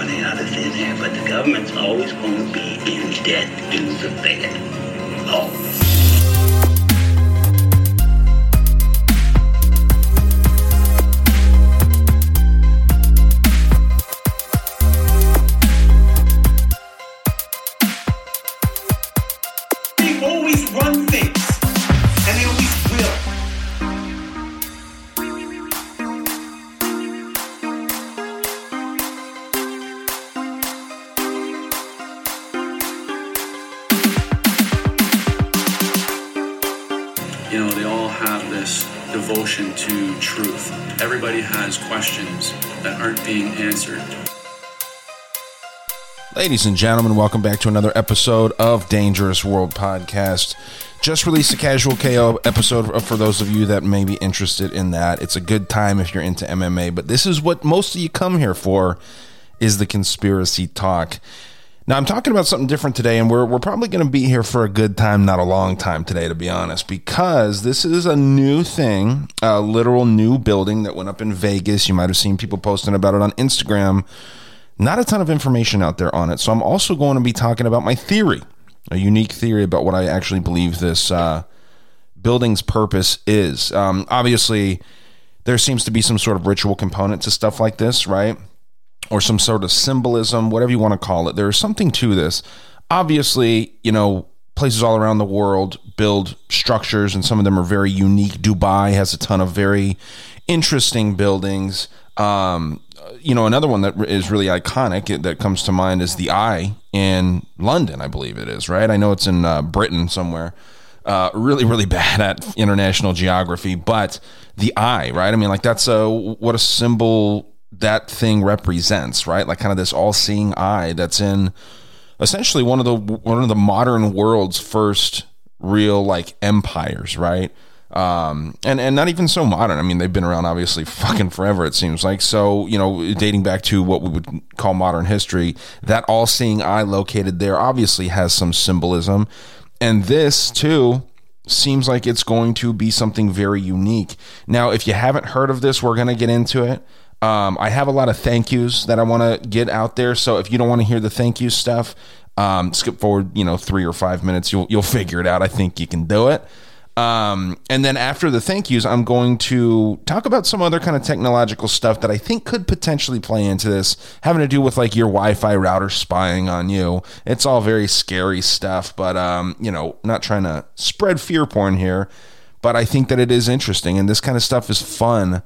money out of thin air, but the government's always going to be in debt to the Fed. Always. Oh. Ladies and gentlemen, welcome back to another episode of Dangerous World Podcast. Just released a casual KO episode for those of you that may be interested in that. It's a good time if you're into MMA, but this is what most of you come here for is the conspiracy talk. Now I'm talking about something different today, and we're we're probably going to be here for a good time, not a long time today, to be honest, because this is a new thing, a literal new building that went up in Vegas. You might have seen people posting about it on Instagram. Not a ton of information out there on it, so I'm also going to be talking about my theory, a unique theory about what I actually believe this uh, building's purpose is. Um, obviously, there seems to be some sort of ritual component to stuff like this, right? or some sort of symbolism, whatever you want to call it. There is something to this. Obviously, you know, places all around the world build structures, and some of them are very unique. Dubai has a ton of very interesting buildings. Um, you know, another one that is really iconic that comes to mind is the Eye in London, I believe it is, right? I know it's in uh, Britain somewhere. Uh, really, really bad at international geography, but the eye, right? I mean, like that's a what a symbol that thing represents, right? Like kind of this all-seeing eye that's in essentially one of the one of the modern world's first real like empires, right? Um, and and not even so modern. I mean, they've been around obviously fucking forever. It seems like so. You know, dating back to what we would call modern history, that all-seeing eye located there obviously has some symbolism, and this too seems like it's going to be something very unique. Now, if you haven't heard of this, we're going to get into it. Um, I have a lot of thank yous that I want to get out there. So if you don't want to hear the thank you stuff, um, skip forward, you know, three or five minutes. You'll you'll figure it out. I think you can do it. Um, and then after the thank yous, I'm going to talk about some other kind of technological stuff that I think could potentially play into this, having to do with like your Wi-Fi router spying on you. It's all very scary stuff, but um, you know, not trying to spread fear porn here, but I think that it is interesting, and this kind of stuff is fun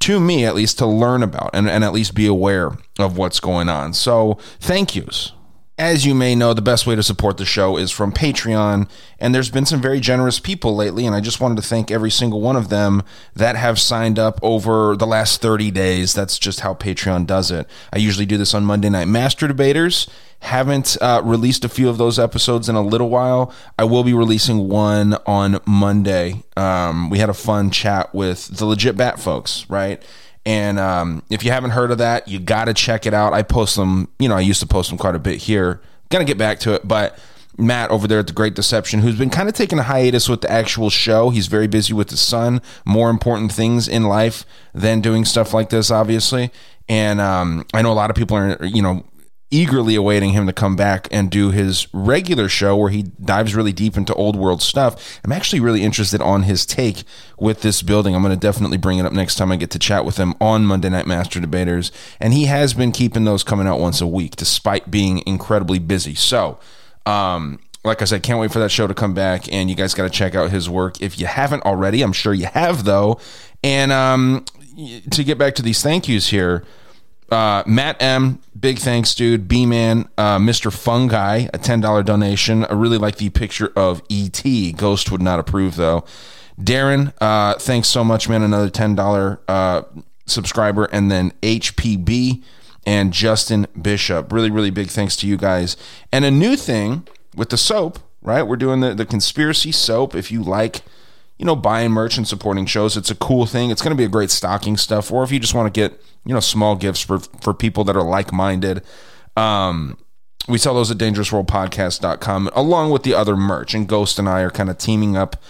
to me at least to learn about and, and at least be aware of what's going on. So thank yous. As you may know, the best way to support the show is from Patreon, and there's been some very generous people lately, and I just wanted to thank every single one of them that have signed up over the last 30 days. That's just how Patreon does it. I usually do this on Monday Night Master Debaters. Haven't uh, released a few of those episodes in a little while. I will be releasing one on Monday. Um, we had a fun chat with the legit bat folks, right? And um, if you haven't heard of that, you got to check it out. I post them, you know, I used to post them quite a bit here. Gonna get back to it, but Matt over there at the Great Deception, who's been kind of taking a hiatus with the actual show. He's very busy with his son, more important things in life than doing stuff like this, obviously. And um, I know a lot of people are, you know, eagerly awaiting him to come back and do his regular show where he dives really deep into old world stuff. I'm actually really interested on his take with this building. I'm going to definitely bring it up next time I get to chat with him on Monday Night Master Debaters. And he has been keeping those coming out once a week despite being incredibly busy. So, um, like I said, can't wait for that show to come back, and you guys got to check out his work if you haven't already. I'm sure you have though. And um, to get back to these thank yous here, uh, Matt M, big thanks, dude. B Man, uh, Mr. Fungi, a ten dollar donation. I really like the picture of ET. Ghost would not approve though. Darren, uh, thanks so much, man. Another ten dollar uh, subscriber, and then HPB and Justin Bishop. Really, really big thanks to you guys. And a new thing with the soap, right? We're doing the the conspiracy soap. If you like you know, buying merch and supporting shows. It's a cool thing. It's going to be a great stocking stuff. Or if you just want to get, you know, small gifts for, for people that are like minded. Um, we sell those at dangerousworldpodcast.com along with the other merch. And Ghost and I are kind of teaming up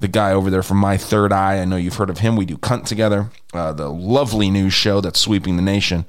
the guy over there from My Third Eye. I know you've heard of him. We do Cunt together, uh, the lovely news show that's sweeping the nation.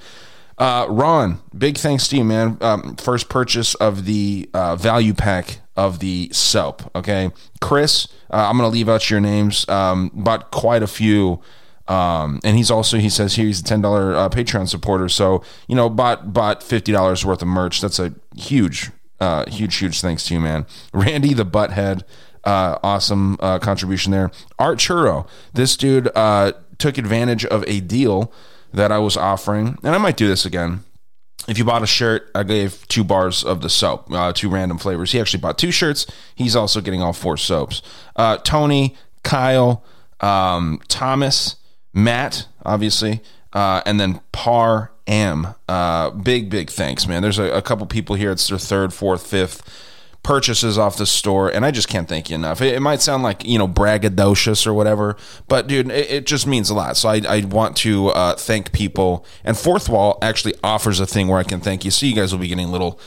Uh, Ron, big thanks to you, man. Um, first purchase of the uh, value pack of the soap. Okay, Chris, uh, I'm gonna leave out your names. Um, bought quite a few. Um, and he's also he says here he's a ten dollar uh, Patreon supporter. So you know bought bought fifty dollars worth of merch. That's a huge, uh, huge, huge thanks to you, man. Randy the butthead, uh, awesome uh, contribution there. Art Churro, this dude uh, took advantage of a deal that I was offering, and I might do this again if you bought a shirt, I gave two bars of the soap, uh, two random flavors. He actually bought two shirts. He's also getting all four soaps. Uh, Tony, Kyle, um, Thomas, Matt, obviously, uh, and then Par Am. Uh, big, big thanks, man. There's a, a couple people here. It's their third, fourth, fifth purchases off the store, and I just can't thank you enough. It, it might sound like you know braggadocious or whatever, but dude, it, it just means a lot. So I, I want to uh, thank people, and Fourthwall actually offers a thing where I can thank you. So you guys will be getting little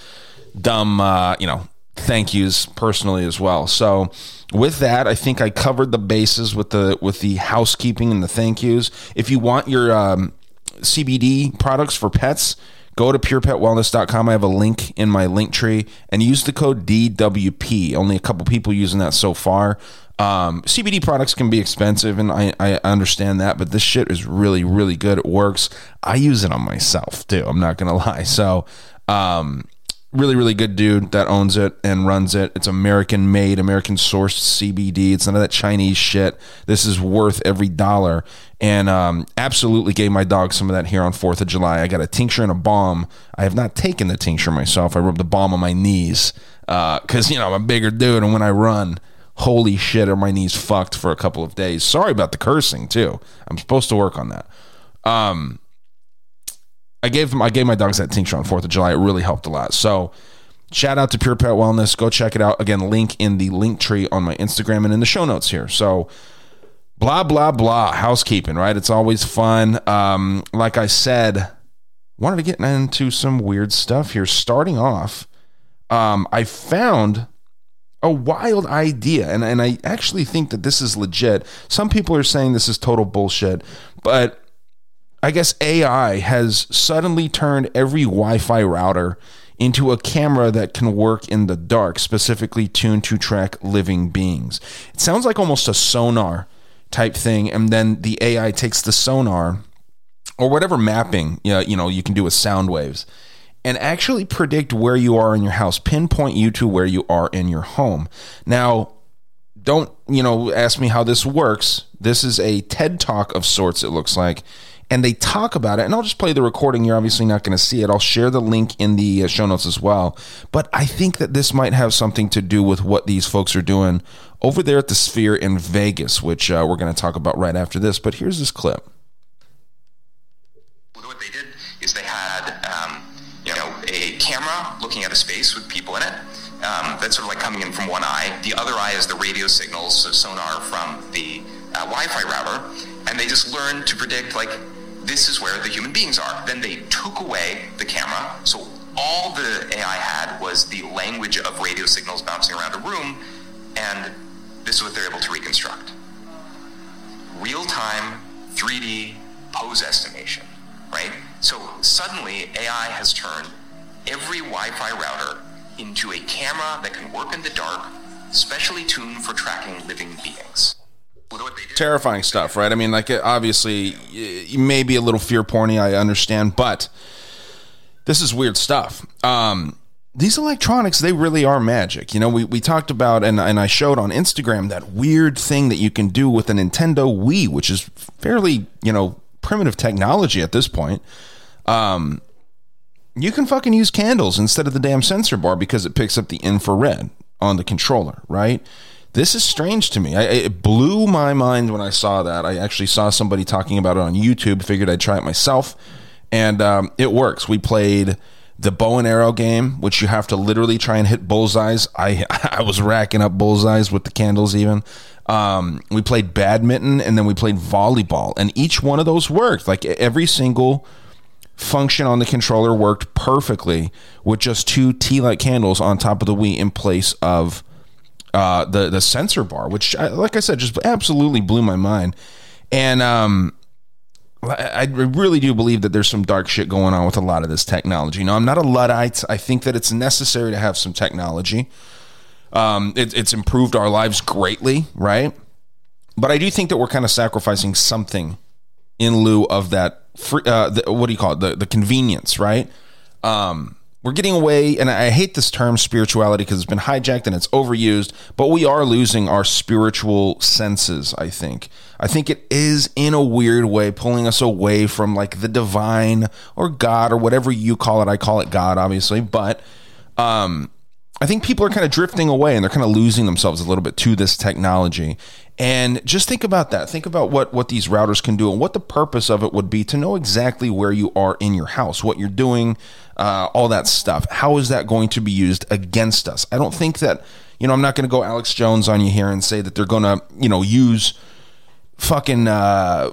dumb, uh, you know, thank yous personally as well. So with that, I think I covered the bases with the with the housekeeping and the thank yous. If you want your um, CBD products for pets Go to purepetwellness.com. I have a link in my Linktree and use the code DWP. Only a couple people using that so far. Um, CBD products can be expensive, and I, I understand that, but this shit is really, really good. It works. I use it on myself too. I'm not gonna lie. So, um, really, really good dude that owns it and runs it. It's American made, American sourced CBD. It's none of that Chinese shit. This is worth every dollar. And um, absolutely gave my dog some of that here on 4th of July. I got a tincture and a balm. I have not taken the tincture myself. I rubbed the balm on my knees because, uh, you know, I'm a bigger dude. And when I run, holy shit, are my knees fucked for a couple of days. Sorry about the cursing, too. I'm supposed to work on that. Um, I gave them I gave my dogs that tincture on Fourth of July. It really helped a lot. So shout out to Pure Pet Wellness. Go check it out. Again, link in the Linktree on my Instagram and in the show notes here. So blah blah blah. Housekeeping, right? It's always fun. Um, like I said, wanted to get into some weird stuff here. Starting off, um, I found a wild idea, and, and I actually think that this is legit. Some people are saying this is total bullshit, but I guess AI has suddenly turned every Wi Fi router into a camera that can work in the dark, specifically tuned to track living beings. It sounds like almost a sonar type thing, and then the AI takes the sonar or whatever mapping you know you can do with sound waves and actually predict where you are in your house, pinpoint you to where you are in your home. Now, don't you know ask me how this works. This is a TED talk of sorts it looks like and they talk about it. And I'll just play the recording. You're obviously not going to see it. I'll share the link in the uh, show notes as well. But I think that this might have something to do with what these folks are doing over there at the Sphere in Vegas, which uh, we're going to talk about right after this. But here's this clip. What they did is they had, um, you know, a camera looking at a space with people in it. Um, that's sort of like coming in from one eye. The other eye is the radio signals, so sonar from the uh, Wi-Fi router, and they just learned to predict like this is where the human beings are. Then they took away the camera, so all the AI had was the language of radio signals bouncing around a room, and this is what they're able to reconstruct. Real time 3D pose estimation, right? So suddenly AI has turned every Wi-Fi router into a camera that can work in the dark, specially tuned for tracking living beings. Terrifying stuff, right? I mean, like obviously, you may be a little fear porny. I understand, but this is weird stuff. Um, these electronics, they really are magic. You know, we, we talked about and and I showed on Instagram that weird thing that you can do with a Nintendo Wii, which is fairly you know primitive technology at this point. Um, you can fucking use candles instead of the damn sensor bar because it picks up the infrared on the controller, right? This is strange to me. I, it blew my mind when I saw that. I actually saw somebody talking about it on YouTube. Figured I'd try it myself, and um, it works. We played the bow and arrow game, which you have to literally try and hit bullseyes. I I was racking up bullseyes with the candles. Even um, we played badminton, and then we played volleyball, and each one of those worked. Like every single function on the controller worked perfectly with just two tea light candles on top of the Wii in place of uh, the the sensor bar, which, I- like I said, just absolutely blew my mind. And um, I really do believe that there's some dark shit going on with a lot of this technology. Know, I'm not a luddite. I think that it's necessary to have some technology. Um, it, it's improved our lives greatly, right? But I do think that we're kind of sacrificing something in lieu of that free, uh, the, what do you call it the, the convenience right um, we're getting away and i hate this term spirituality because it's been hijacked and it's overused but we are losing our spiritual senses i think i think it is in a weird way pulling us away from like the divine or god or whatever you call it i call it god obviously but um, I think people are kind of drifting away and they're kind of losing themselves a little bit to this technology. And just think about that. Think about what what these routers can do and what the purpose of it would be to know exactly where you are in your house, what you're doing, uh, all that stuff. How is that going to be used against us? I don't think that you know. I'm not going to go Alex Jones on you here and say that they're going to you know use fucking uh,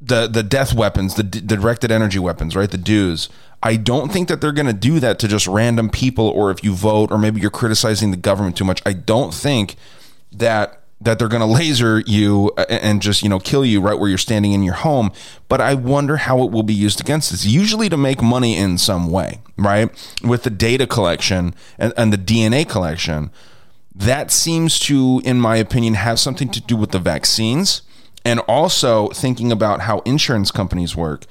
the the death weapons, the, the directed energy weapons, right? The dues. I don't think that they're going to do that to just random people, or if you vote, or maybe you're criticizing the government too much. I don't think that that they're going to laser you and just you know kill you right where you're standing in your home. But I wonder how it will be used against us. Usually to make money in some way, right? With the data collection and, and the DNA collection that seems to, in my opinion, have something to do with the vaccines and also thinking about how insurance companies work.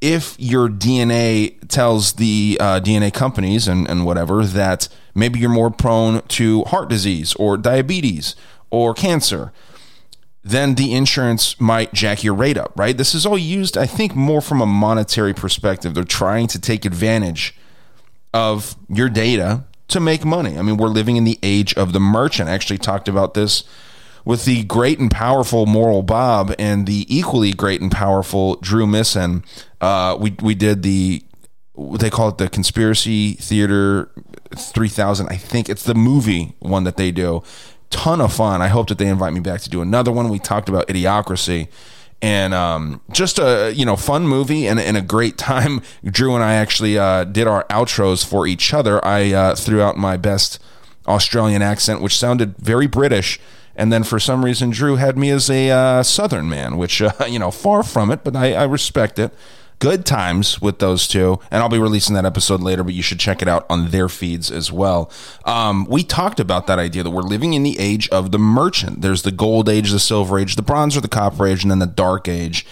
If your DNA tells the uh, DNA companies and, and whatever that maybe you're more prone to heart disease or diabetes or cancer, then the insurance might jack your rate up, right? This is all used, I think, more from a monetary perspective. They're trying to take advantage of your data to make money. I mean, we're living in the age of the merchant. I actually talked about this with the great and powerful Moral Bob and the equally great and powerful Drew Misson. Uh, we we did the what they call it the Conspiracy Theater 3000. I think it's the movie one that they do. Ton of fun. I hope that they invite me back to do another one. We talked about Idiocracy and um, just a you know fun movie and, and a great time. Drew and I actually uh, did our outros for each other. I uh, threw out my best Australian accent, which sounded very British, and then for some reason Drew had me as a uh, Southern man, which uh, you know far from it, but I, I respect it. Good times with those two, and I'll be releasing that episode later, but you should check it out on their feeds as well. Um, we talked about that idea that we're living in the age of the merchant. There's the gold age, the silver age, the bronze or the copper age, and then the dark age.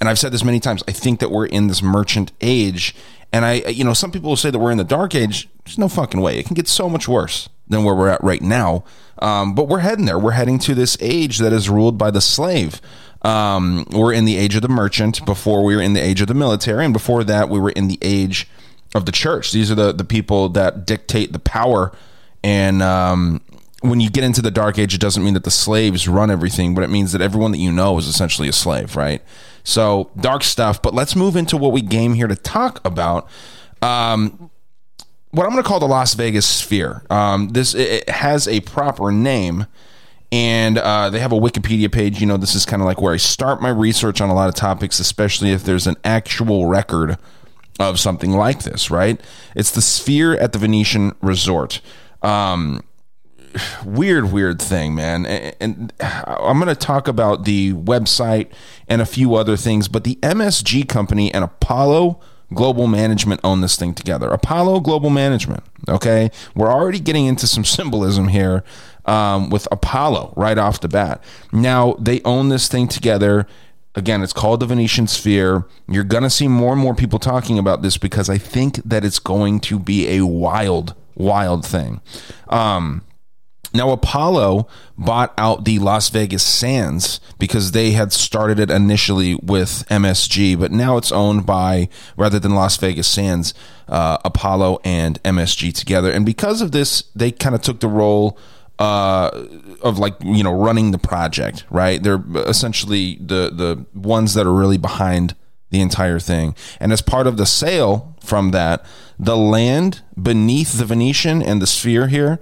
And I've said this many times. I think that we're in this merchant age, and I, you know, some people will say that we're in the dark age. There's no fucking way. It can get so much worse than where we're at right now. Um, but we're heading there. We're heading to this age that is ruled by the slave. Um, we're in the age of the merchant before we were in the age of the military, and before that, we were in the age of the church. These are the the people that dictate the power. And um, when you get into the dark age, it doesn't mean that the slaves run everything, but it means that everyone that you know is essentially a slave, right? So dark stuff. But let's move into what we game here to talk about. Um, what I'm going to call the Las Vegas Sphere. Um, this it has a proper name, and uh, they have a Wikipedia page. You know, this is kind of like where I start my research on a lot of topics, especially if there's an actual record of something like this. Right? It's the Sphere at the Venetian Resort. Um, weird, weird thing, man. And, and I'm going to talk about the website and a few other things, but the MSG company and Apollo Global Management own this thing together. Apollo Global Management. Okay, we're already getting into some symbolism here um, with Apollo right off the bat. Now they own this thing together. Again, it's called the Venetian Sphere. You're going to see more and more people talking about this because I think that it's going to be a wild, wild thing. Um, now, Apollo bought out the Las Vegas Sands because they had started it initially with MSG, but now it's owned by, rather than Las Vegas Sands, uh, Apollo and MSG together. And because of this, they kind of took the role uh, of like you know running the project, right? They're essentially the the ones that are really behind the entire thing. And as part of the sale from that, the land beneath the Venetian and the Sphere here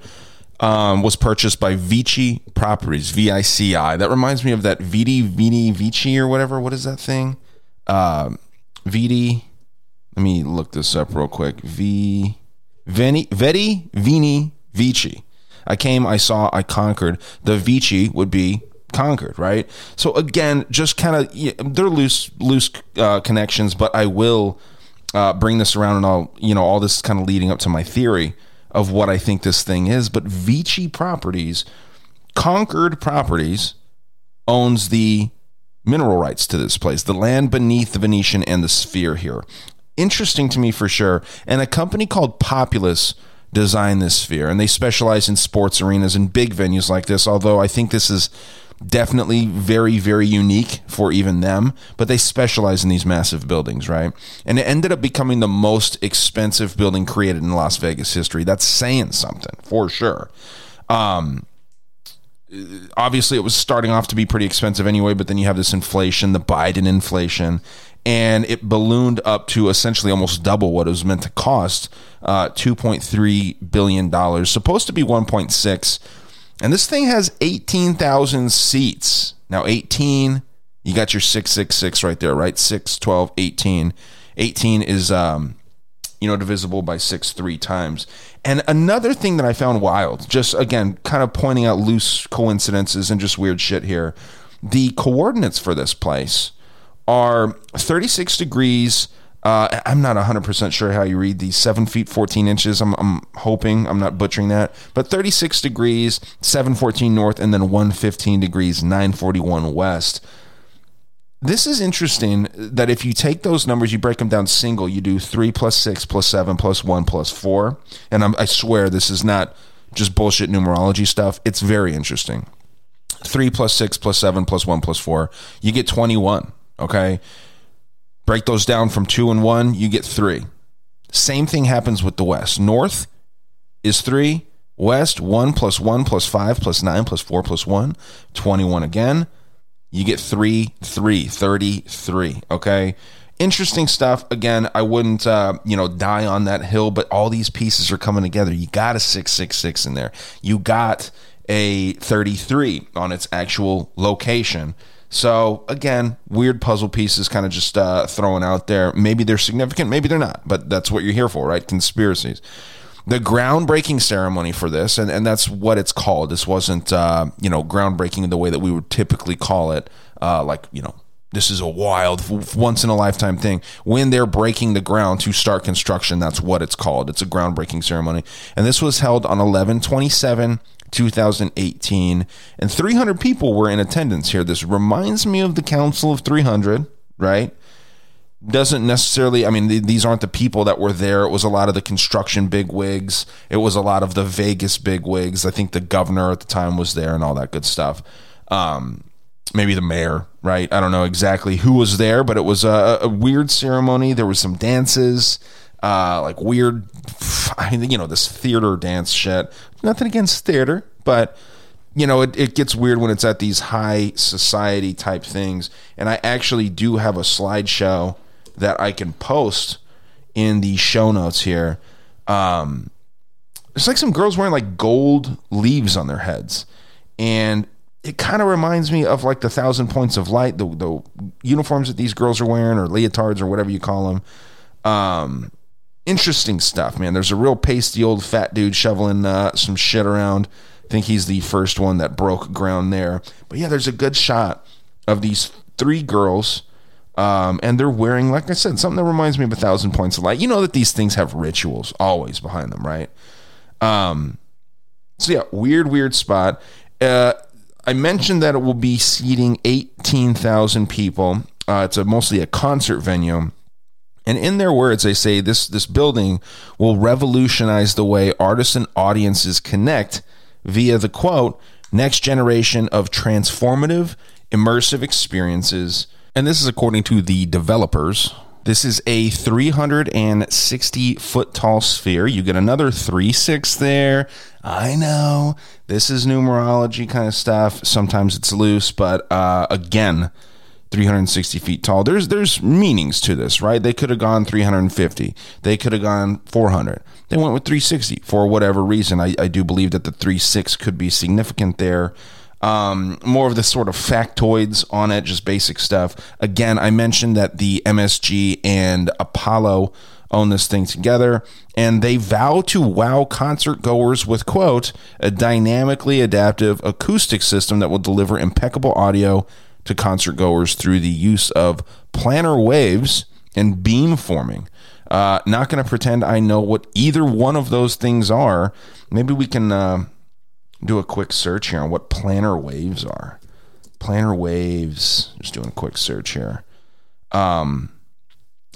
um, was purchased by Vici Properties, V I C I. That reminds me of that Vidi Vini Vici or whatever. What is that thing? Uh, Vidi. Let me look this up real quick. V. Veni, Vedi Vini Vici. I came, I saw, I conquered. The Vici would be conquered, right? So again, just kind of yeah, they're loose, loose uh, connections, but I will uh, bring this around and all you know all this kind of leading up to my theory of what I think this thing is. But Vici Properties, Conquered Properties, owns the mineral rights to this place, the land beneath the Venetian and the Sphere here. Interesting to me for sure. And a company called Populous designed this sphere, and they specialize in sports arenas and big venues like this. Although I think this is definitely very very unique for even them. But they specialize in these massive buildings right? And it ended up becoming the most expensive building created in las vegas history. That's saying something for sure. Um obviously it was starting off to be pretty expensive anyway but then you have this inflation the biden inflation and it ballooned up to essentially almost double what it was meant to cost uh, 2.3 billion dollars supposed to be 1.6 and this thing has 18,000 seats. Now, 18, you got your 666 right there, right? 6, 12, 18. 18 is, um, you know, divisible by 6 three times. And another thing that I found wild, just again, kind of pointing out loose coincidences and just weird shit here. The coordinates for this place are 36 degrees uh, I'm not 100% sure how you read these. 7 feet 14 inches. I'm, I'm hoping I'm not butchering that. But 36 degrees, 714 north, and then 115 degrees, 941 west. This is interesting that if you take those numbers, you break them down single, you do 3 plus 6 plus 7 plus 1 plus 4. And I'm, I swear this is not just bullshit numerology stuff. It's very interesting. 3 plus 6 plus 7 plus 1 plus 4. You get 21. Okay. Break those down from two and one, you get three. Same thing happens with the West. North is three. West, one plus one plus five plus nine plus four plus one, 21 again. You get three, three, 33. Okay. Interesting stuff. Again, I wouldn't, uh, you know, die on that hill, but all these pieces are coming together. You got a 666 in there. You got a 33 on its actual location. So again, weird puzzle pieces kind of just uh, thrown out there. Maybe they're significant, maybe they're not, but that's what you're here for, right? Conspiracies. The groundbreaking ceremony for this, and, and that's what it's called. This wasn't, uh, you know, groundbreaking in the way that we would typically call it, uh, like, you know, this is a wild, once in a lifetime thing. When they're breaking the ground to start construction, that's what it's called. It's a groundbreaking ceremony. And this was held on 11 27 2018, and 300 people were in attendance here. This reminds me of the Council of 300, right? Doesn't necessarily, I mean, th- these aren't the people that were there. It was a lot of the construction bigwigs, it was a lot of the Vegas bigwigs. I think the governor at the time was there and all that good stuff. Um, maybe the mayor, right? I don't know exactly who was there, but it was a, a weird ceremony. There was some dances uh, like weird, you know, this theater dance shit. Nothing against theater, but you know, it, it gets weird when it's at these high society type things. And I actually do have a slideshow that I can post in the show notes here. Um, it's like some girls wearing like gold leaves on their heads. And it kind of reminds me of like the thousand points of light, the, the uniforms that these girls are wearing, or leotards, or whatever you call them. Um, interesting stuff, man. There's a real pasty old fat dude shoveling uh, some shit around. I think he's the first one that broke ground there. But yeah, there's a good shot of these three girls Um, and they're wearing, like I said, something that reminds me of a thousand points of light. You know that these things have rituals always behind them, right? Um, so yeah, weird, weird spot. Uh, I mentioned that it will be seating 18,000 people. Uh, it's a, mostly a concert venue. And in their words, they say this this building will revolutionize the way artists and audiences connect via the quote next generation of transformative, immersive experiences. And this is according to the developers. This is a 360 foot tall sphere. You get another 3 6 there. I know this is numerology kind of stuff. Sometimes it's loose, but uh, again, 360 feet tall. There's there's meanings to this, right? They could have gone 350. They could have gone 400. They went with 360 for whatever reason. I, I do believe that the 36 could be significant there. Um, more of the sort of factoids on it, just basic stuff. Again, I mentioned that the MSG and Apollo own this thing together, and they vow to wow concert goers with, quote, a dynamically adaptive acoustic system that will deliver impeccable audio to concert goers through the use of planar waves and beam forming. Uh, not going to pretend I know what either one of those things are. Maybe we can uh, do a quick search here on what planar waves are. Planar waves. Just doing a quick search here. Um,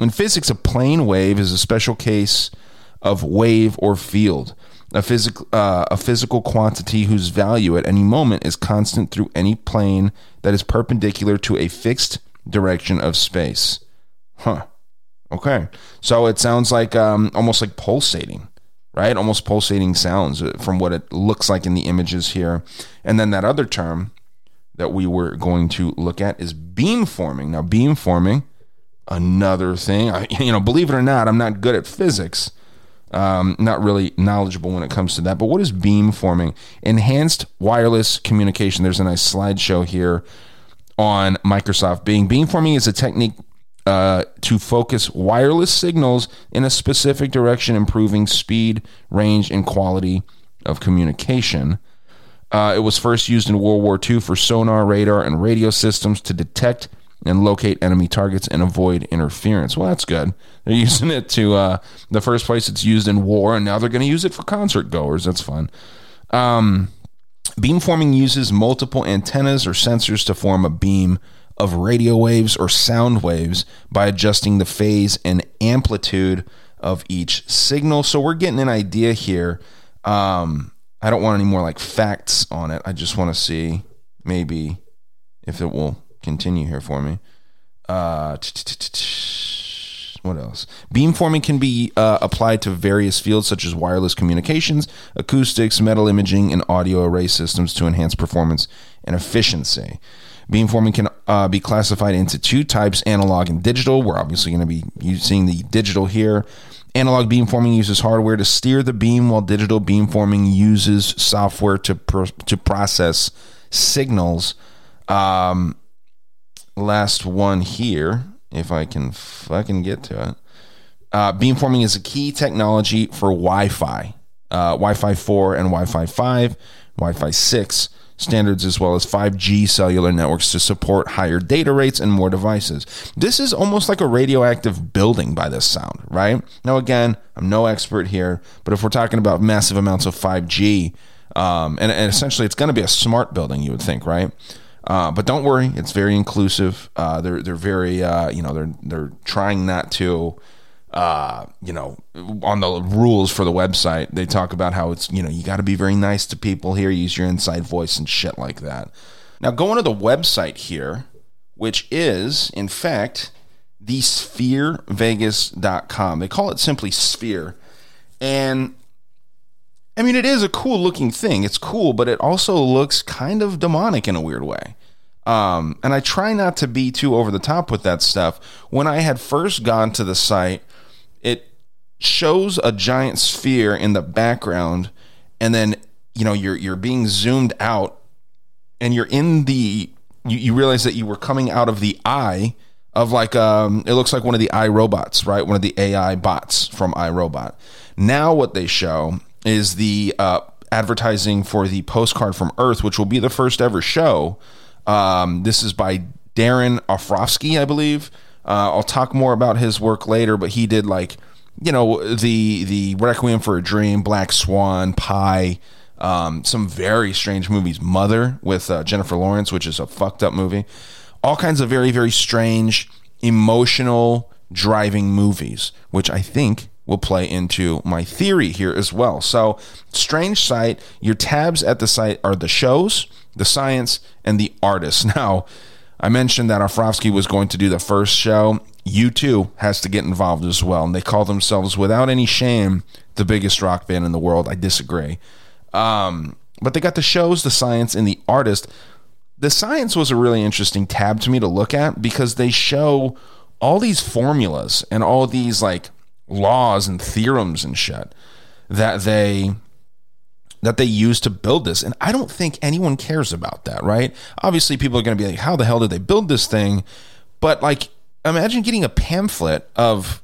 in physics, a plane wave is a special case of wave or field, a, physical uh, a physical quantity whose value at any moment is constant through any plane that is perpendicular to a fixed direction of space. Huh. Okay. So it sounds like um, almost like pulsating, right? Almost pulsating sounds uh, from what it looks like in the images here. And then that other term that we were going to look at is beam forming. Now, beam forming another thing. I, you know, believe it or not, I'm not good at physics. Um, not really knowledgeable when it comes to that. But what is beam forming? Enhanced wireless communication. There's a nice slideshow here on Microsoft Bing. Beamforming is a technique uh, to focus wireless signals in a specific direction, improving speed, range, and quality of communication. Uh, it was first used in World War II for sonar, radar, and radio systems to detect and locate enemy targets and avoid interference. Well, that's good. They're using it to uh, the first place it's used in war, and now they're going to use it for concert goers. That's fun. Um, beamforming uses multiple antennas or sensors to form a beam of radio waves or sound waves by adjusting the phase and amplitude of each signal. So we're getting an idea here. Um, I don't want any more like facts on it. I just want to see maybe if it will continue here for me. Uh, what else? Beamforming can be uh, applied to various fields such as wireless communications, acoustics, metal imaging, and audio array systems to enhance performance and efficiency. Beamforming can uh, be classified into two types analog and digital. We're obviously going to be using the digital here. Analog beamforming uses hardware to steer the beam, while digital beamforming uses software to, to process signals. Um, last one here, if I can fucking get to it. Uh, beamforming is a key technology for Wi-Fi, uh, Wi-Fi 4 and Wi-Fi 5, Wi-Fi 6 standards, as well as 5G cellular networks to support higher data rates and more devices. This is almost like a radioactive building by this sound, right? Now, again, I'm no expert here, but if we're talking about massive amounts of 5G, um, and, and essentially it's going to be a smart building, you would think, right? Uh, but don't worry, it's very inclusive. Uh, they're they're very uh, you know they're they're trying not to uh, you know on the rules for the website they talk about how it's you know you got to be very nice to people here, use your inside voice and shit like that. Now going to the website here, which is in fact the spherevegas.com. They call it simply Sphere. And I mean, it is a cool looking thing. It's cool, but it also looks kind of demonic in a weird way. Um, and I try not to be too over the top with that stuff. When I had first gone to the site, it shows a giant sphere in the background, and then you know you're you're being zoomed out, and you're in the you, you realize that you were coming out of the eye of like um it looks like one of the iRobots, right? One of the AI bots from iRobot. Now what they show is the uh, advertising for the postcard from Earth, which will be the first ever show. Um, this is by Darren Ofrofsky, I believe. Uh, I'll talk more about his work later, but he did like, you know, the the Requiem for a Dream, Black Swan, Pi, um, some very strange movies. Mother with uh, Jennifer Lawrence, which is a fucked up movie. All kinds of very very strange, emotional driving movies, which I think will play into my theory here as well. So, strange site. Your tabs at the site are the shows, the science, and the artists. Now, I mentioned that Arfrofsky was going to do the first show. U2 has to get involved as well, and they call themselves, without any shame, the biggest rock band in the world. I disagree. Um, but they got the shows, the science, and the artist. The science was a really interesting tab to me to look at because they show all these formulas and all these like laws and theorems and shit that they that they use to build this and i don't think anyone cares about that right obviously people are going to be like how the hell did they build this thing but like imagine getting a pamphlet of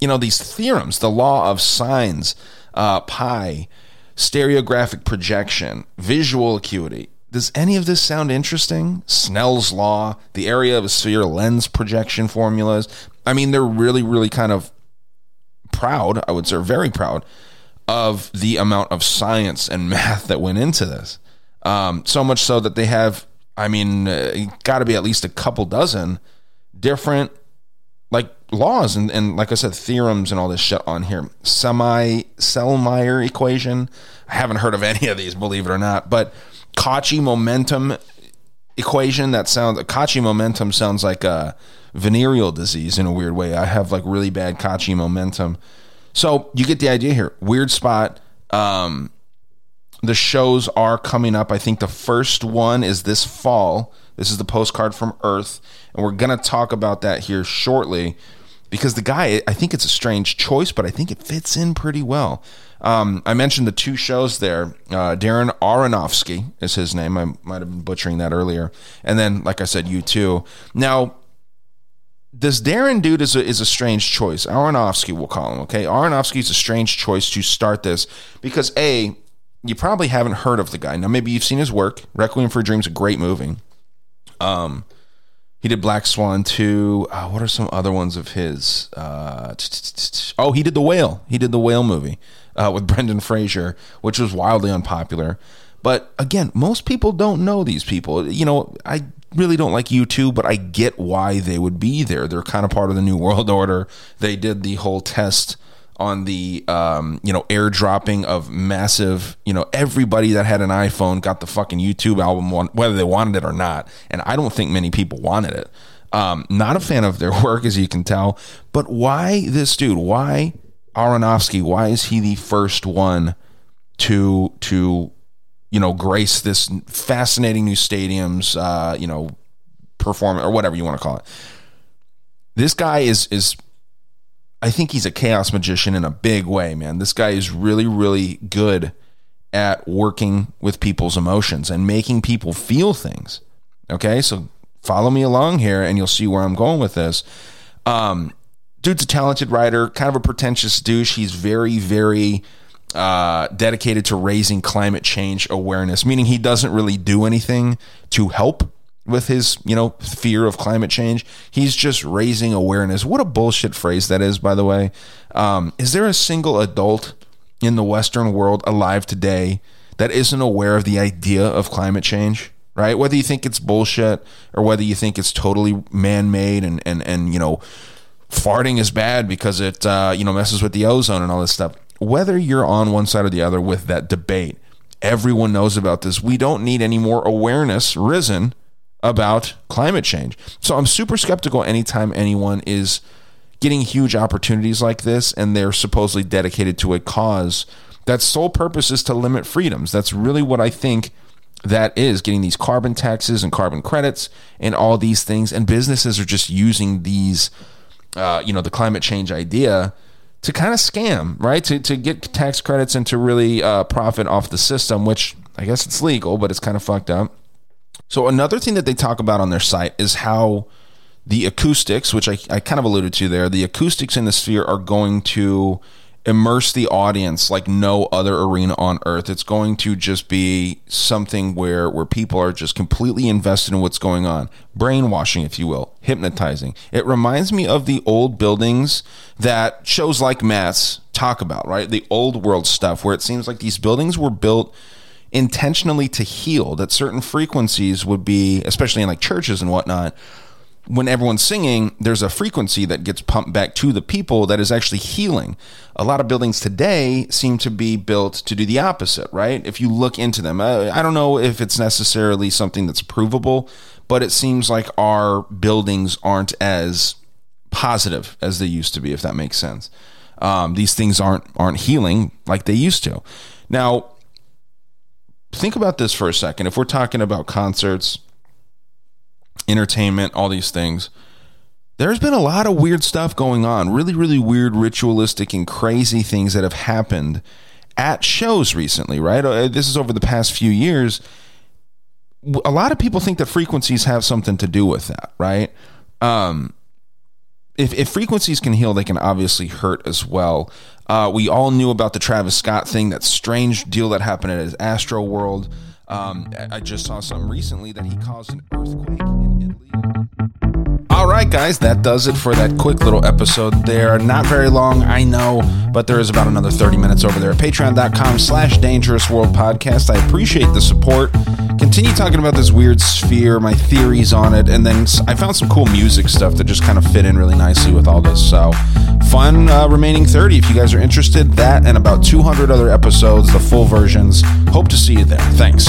you know these theorems the law of sines uh, pi stereographic projection visual acuity does any of this sound interesting? Snell's law, the area of a sphere lens projection formulas. I mean, they're really, really kind of proud, I would say, very proud of the amount of science and math that went into this. Um, so much so that they have, I mean, uh, got to be at least a couple dozen different like laws and, and like I said, theorems and all this shit on here. Semi Sellmeier equation. I haven't heard of any of these, believe it or not, but Cauchy momentum equation that sounds Cauchy momentum sounds like a venereal disease in a weird way. I have like really bad Cauchy momentum. So you get the idea here. Weird spot. Um, the shows are coming up. I think the first one is this fall. This is the postcard from Earth, and we're gonna talk about that here shortly because the guy, I think it's a strange choice, but I think it fits in pretty well. Um, I mentioned the two shows there. Uh, Darren Aronofsky is his name. I might have been butchering that earlier. And then, like I said, U2. Now, this Darren dude is a, is a strange choice. Aronofsky, we'll call him, okay? Aronofsky is a strange choice to start this because, A, you probably haven't heard of the guy. Now, maybe you've seen his work. Requiem for a Dream is a great movie. Um, he did Black Swan too. Uh, what are some other ones of his? Uh, oh, he did The Whale. He did the Whale movie uh, with Brendan Fraser, which was wildly unpopular. But again, most people don't know these people. You know, I really don't like U2, but I get why they would be there. They're kind of part of the New World Order. They did the whole test on the um, you know airdropping of massive you know everybody that had an iphone got the fucking U2 album whether they wanted it or not. And i don't think many people wanted it. Um, not a fan of their work as you can tell. But why this dude? Why aronofsky? Why is he the first one to to you know grace this fascinating new stadiums uh, you know performance or whatever you want to call it this guy is is I think he's a chaos magician in a big way, man. This guy is really, really good at working with people's emotions and making people feel things. Okay, so follow me along here and you'll see where I'm going with this. Um, dude's a talented writer, kind of a pretentious douche. He's very, very uh, dedicated to raising climate change awareness, meaning he doesn't really do anything to help with his, you know, fear of climate change. He's just raising awareness. What a bullshit phrase that is, by the way. Um, is there a single adult in the Western world alive today that isn't aware of the idea of climate change? Right? Whether you think it's bullshit or whether you think it's totally man made and, and, and, you know, farting is bad because it, uh, you know, messes with the ozone and all this stuff. Whether you're on one side or the other with that debate, everyone knows about this. We don't need any more awareness risen about climate change. So I'm super skeptical anytime anyone is getting huge opportunities like this and they're supposedly dedicated to a cause that's sole purpose is to limit freedoms. That's really what I think that is getting these carbon taxes and carbon credits and all these things. And businesses are just using these, uh, you know, the climate change idea to kind of scam, right? To, to get tax credits and to really uh, profit off the system, which I guess it's legal, but it's kind of fucked up. So another thing that they talk about on their site is how the acoustics, which I, I kind of alluded to there, the acoustics in the sphere are going to immerse the audience like no other arena on earth. It's going to just be something where where people are just completely invested in what's going on, brainwashing, if you will, hypnotizing. It reminds me of the old buildings that shows like Matt's talk about, right? The old world stuff where it seems like these buildings were built intentionally to heal. That certain frequencies would be, especially in like churches and whatnot when everyone's singing, there's a frequency that gets pumped back to the people that is actually healing. A lot of buildings today seem to be built to do the opposite, right? If you look into them, uh, I don't know if it's necessarily something that's provable, but it seems like our buildings aren't as positive as they used to be, if that makes sense. Um, these things aren't aren't healing like they used to. Now, think about this for a second. If we're talking about concerts, entertainment, all these things. There's been a lot of weird stuff going on, really, really weird, ritualistic, and crazy things that have happened at shows recently, right? Uh, this is over the past few years. A lot of people think that frequencies have something to do with that, right? Um, if, if frequencies can heal, they can obviously hurt as well. Uh, we all knew about the Travis Scott thing, that strange deal that happened at his Astroworld. Um, I just saw something recently that he caused an earthquake in Italy. Right, guys, that does it for that quick little episode there. Not very long, I know, but there is about another 30 minutes over there at patreon.com slash dangerous world podcast. I appreciate the support. Continue talking about this weird sphere, my theories on it, and then I found some cool music stuff that just kind of fit in really nicely with all this. So, fun uh, remaining 30. If you guys are interested, that and about 200 other episodes, the full versions. Hope to see you there. Thanks.